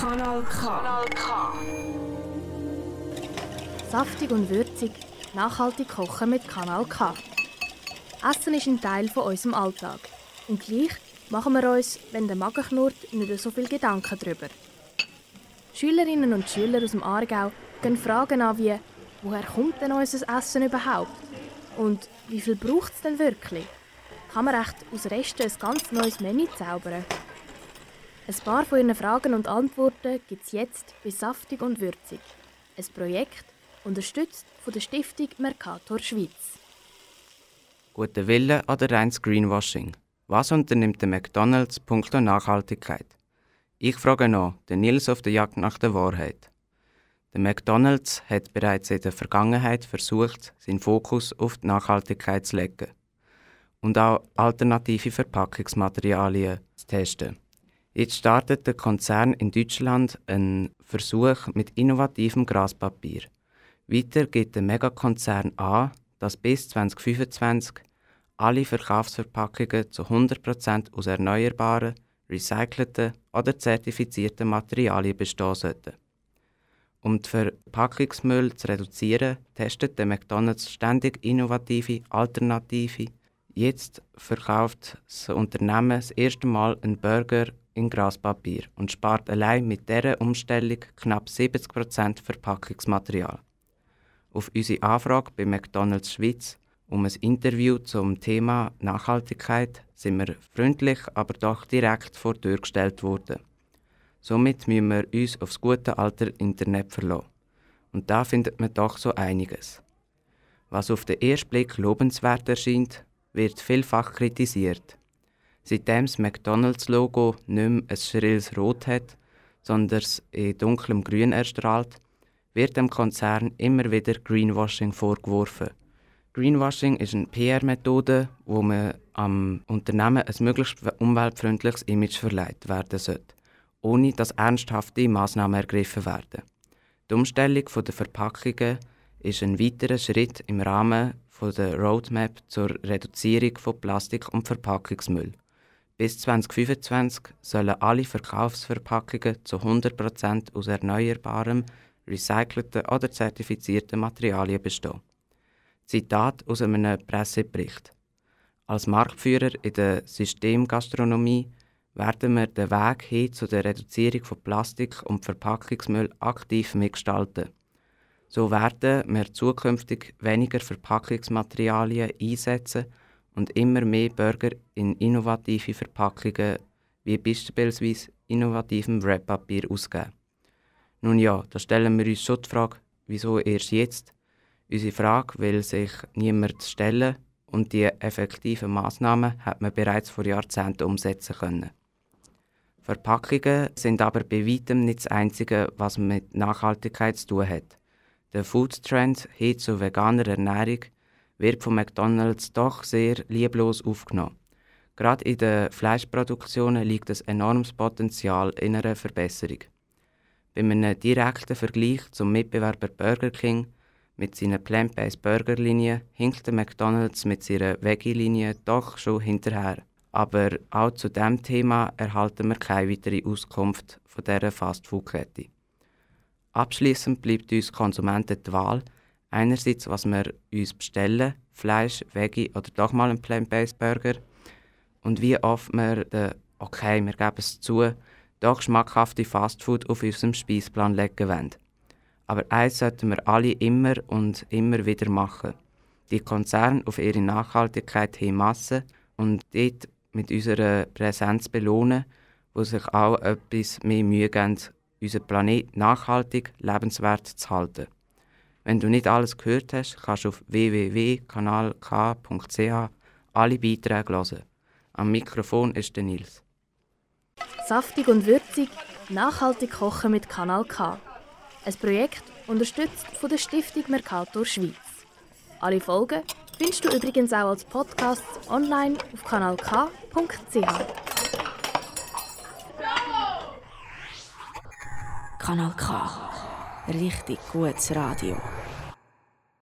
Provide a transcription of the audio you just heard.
Kanal K. Kanal K. Saftig und würzig, nachhaltig kochen mit Kanal K. Essen ist ein Teil von unserem Alltag. Und gleich machen wir uns, wenn der Magen knurrt, nicht so viel Gedanken darüber. Schülerinnen und Schüler aus dem Aargau gehen Fragen an wie «Woher kommt denn unser Essen überhaupt?» und «Wie viel braucht es denn wirklich?» Kann man echt aus Resten ein ganz neues Menü zaubern? Ein paar von Ihren Fragen und Antworten gibt es jetzt bei Saftig und Würzig. Ein Projekt, unterstützt von der Stiftung Mercator Schweiz. Gute Wille oder reines Greenwashing? Was unternimmt der McDonalds punkto Nachhaltigkeit? Ich frage noch, der Nils auf der Jagd nach der Wahrheit. Der McDonalds hat bereits in der Vergangenheit versucht, seinen Fokus auf die Nachhaltigkeit zu legen und auch alternative Verpackungsmaterialien zu testen. Jetzt startet der Konzern in Deutschland einen Versuch mit innovativem Graspapier. Weiter geht der Megakonzern an, dass bis 2025 alle Verkaufsverpackungen zu 100% aus erneuerbaren, recycelten oder zertifizierten Materialien bestehen sollten. Um den Verpackungsmüll zu reduzieren, testet der McDonald's ständig innovative Alternative. Jetzt verkauft das Unternehmen das erste Mal einen Burger in Graspapier und spart allein mit dieser Umstellung knapp 70% Verpackungsmaterial. Auf unsere Anfrage bei McDonald's Schweiz um ein Interview zum Thema Nachhaltigkeit sind wir freundlich, aber doch direkt vor die Tür gestellt worden. Somit müssen wir uns aufs gute alte Internet verlassen. Und da findet man doch so einiges. Was auf den ersten Blick lobenswert erscheint, wird vielfach kritisiert. Seitdem das McDonalds-Logo nicht mehr ein schrilles Rot hat, sondern es in dunklem Grün erstrahlt, wird dem Konzern immer wieder Greenwashing vorgeworfen. Greenwashing ist eine PR-Methode, wo man am Unternehmen ein möglichst umweltfreundliches Image verleiht werden sollte, ohne dass ernsthafte Maßnahmen ergriffen werden. Die Umstellung der Verpackungen ist ein weiterer Schritt im Rahmen der Roadmap zur Reduzierung von Plastik- und Verpackungsmüll. Bis 2025 sollen alle Verkaufsverpackungen zu 100% aus erneuerbarem, recycelten oder zertifizierten Materialien bestehen. Zitat aus einem Pressebericht. Als Marktführer in der Systemgastronomie werden wir den Weg hin zu der Reduzierung von Plastik und Verpackungsmüll aktiv mitgestalten. So werden wir zukünftig weniger Verpackungsmaterialien einsetzen und immer mehr Burger in innovative Verpackungen wie beispielsweise innovativem Wrappapier ausgeben. Nun ja, da stellen wir uns schon die Frage, wieso erst jetzt? Unsere Frage will sich niemand stellen und die effektiven Maßnahmen hat man bereits vor Jahrzehnten umsetzen können. Verpackungen sind aber bei weitem nicht das Einzige, was mit Nachhaltigkeit zu tun hat. Der Food Trend hin zu veganer Ernährung wird von McDonald's doch sehr lieblos aufgenommen. Gerade in den Fleischproduktionen liegt ein enormes Potenzial in einer Verbesserung. Bei einem direkten Vergleich zum Mitbewerber Burger King mit seiner Plant-Based Burger-Linie hinkt McDonald's mit seiner Veggie-Linie doch schon hinterher. Aber auch zu diesem Thema erhalten wir keine weitere Auskunft von dieser Fastfood-Kette. Abschließend bleibt uns Konsumenten die Wahl, Einerseits, was wir uns bestellen, Fleisch, Veggie oder doch mal einen Plant-Based Burger. Und wie oft wir den, okay, wir geben es zu, doch schmackhafte Fastfood auf unserem Speisplan legen wollen. Aber eins sollten wir alle immer und immer wieder machen. Die Konzerne auf ihre Nachhaltigkeit hin Masse und dort mit unserer Präsenz belohnen, wo sich auch etwas mehr Mühe geben, unseren Planet nachhaltig lebenswert zu halten. Wenn du nicht alles gehört hast, kannst du auf www.kanalk.ch alle Beiträge hören. Am Mikrofon ist der Nils. Saftig und würzig, nachhaltig kochen mit Kanal K. Ein Projekt unterstützt von der Stiftung Mercator Schweiz. Alle Folgen findest du übrigens auch als Podcast online auf kanalk.ch. Kanal K. Richtig gutes Radio.